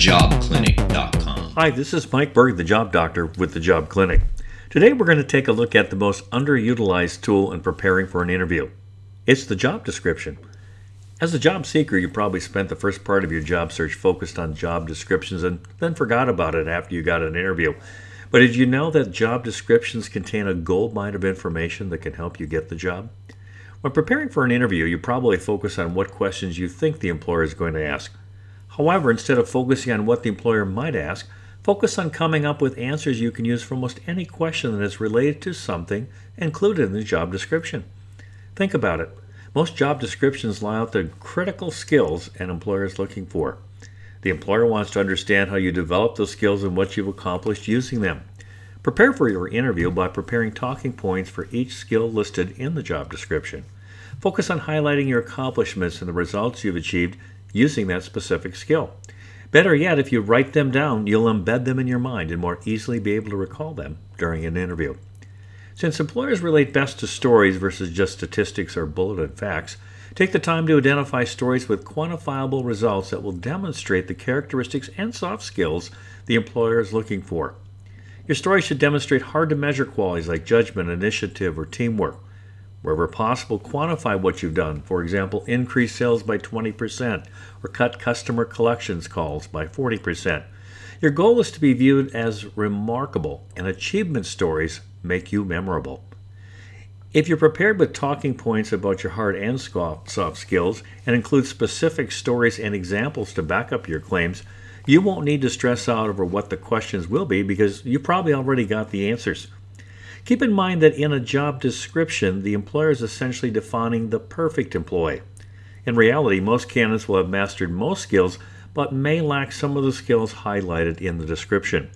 thejobclinic.com. Hi, this is Mike Berg, the Job Doctor with the Job Clinic. Today we're going to take a look at the most underutilized tool in preparing for an interview. It's the job description. As a job seeker, you probably spent the first part of your job search focused on job descriptions and then forgot about it after you got an interview. But did you know that job descriptions contain a gold mine of information that can help you get the job? When preparing for an interview, you probably focus on what questions you think the employer is going to ask. However, instead of focusing on what the employer might ask, focus on coming up with answers you can use for almost any question that is related to something included in the job description. Think about it. Most job descriptions lay out the critical skills an employer is looking for. The employer wants to understand how you develop those skills and what you've accomplished using them. Prepare for your interview by preparing talking points for each skill listed in the job description. Focus on highlighting your accomplishments and the results you've achieved using that specific skill. Better yet, if you write them down, you'll embed them in your mind and more easily be able to recall them during an interview. Since employers relate best to stories versus just statistics or bulleted facts, take the time to identify stories with quantifiable results that will demonstrate the characteristics and soft skills the employer is looking for. Your story should demonstrate hard to measure qualities like judgment, initiative, or teamwork. Wherever possible, quantify what you've done. For example, increase sales by 20% or cut customer collections calls by 40%. Your goal is to be viewed as remarkable, and achievement stories make you memorable. If you're prepared with talking points about your hard and soft skills and include specific stories and examples to back up your claims, you won't need to stress out over what the questions will be because you probably already got the answers. Keep in mind that in a job description, the employer is essentially defining the perfect employee. In reality, most candidates will have mastered most skills but may lack some of the skills highlighted in the description.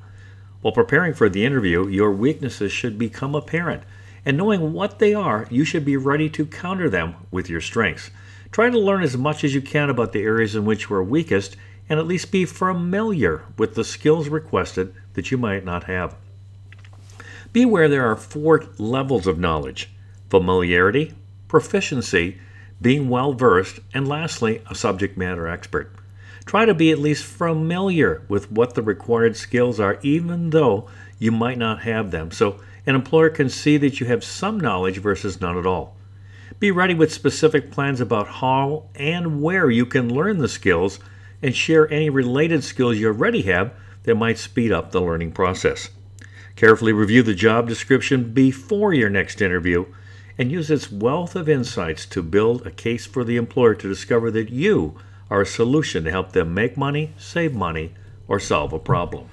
While preparing for the interview, your weaknesses should become apparent, and knowing what they are, you should be ready to counter them with your strengths. Try to learn as much as you can about the areas in which you are weakest, and at least be familiar with the skills requested that you might not have. Be aware there are four levels of knowledge familiarity, proficiency, being well versed, and lastly, a subject matter expert. Try to be at least familiar with what the required skills are, even though you might not have them, so an employer can see that you have some knowledge versus none at all. Be ready with specific plans about how and where you can learn the skills and share any related skills you already have that might speed up the learning process. Carefully review the job description before your next interview and use its wealth of insights to build a case for the employer to discover that you are a solution to help them make money, save money, or solve a problem.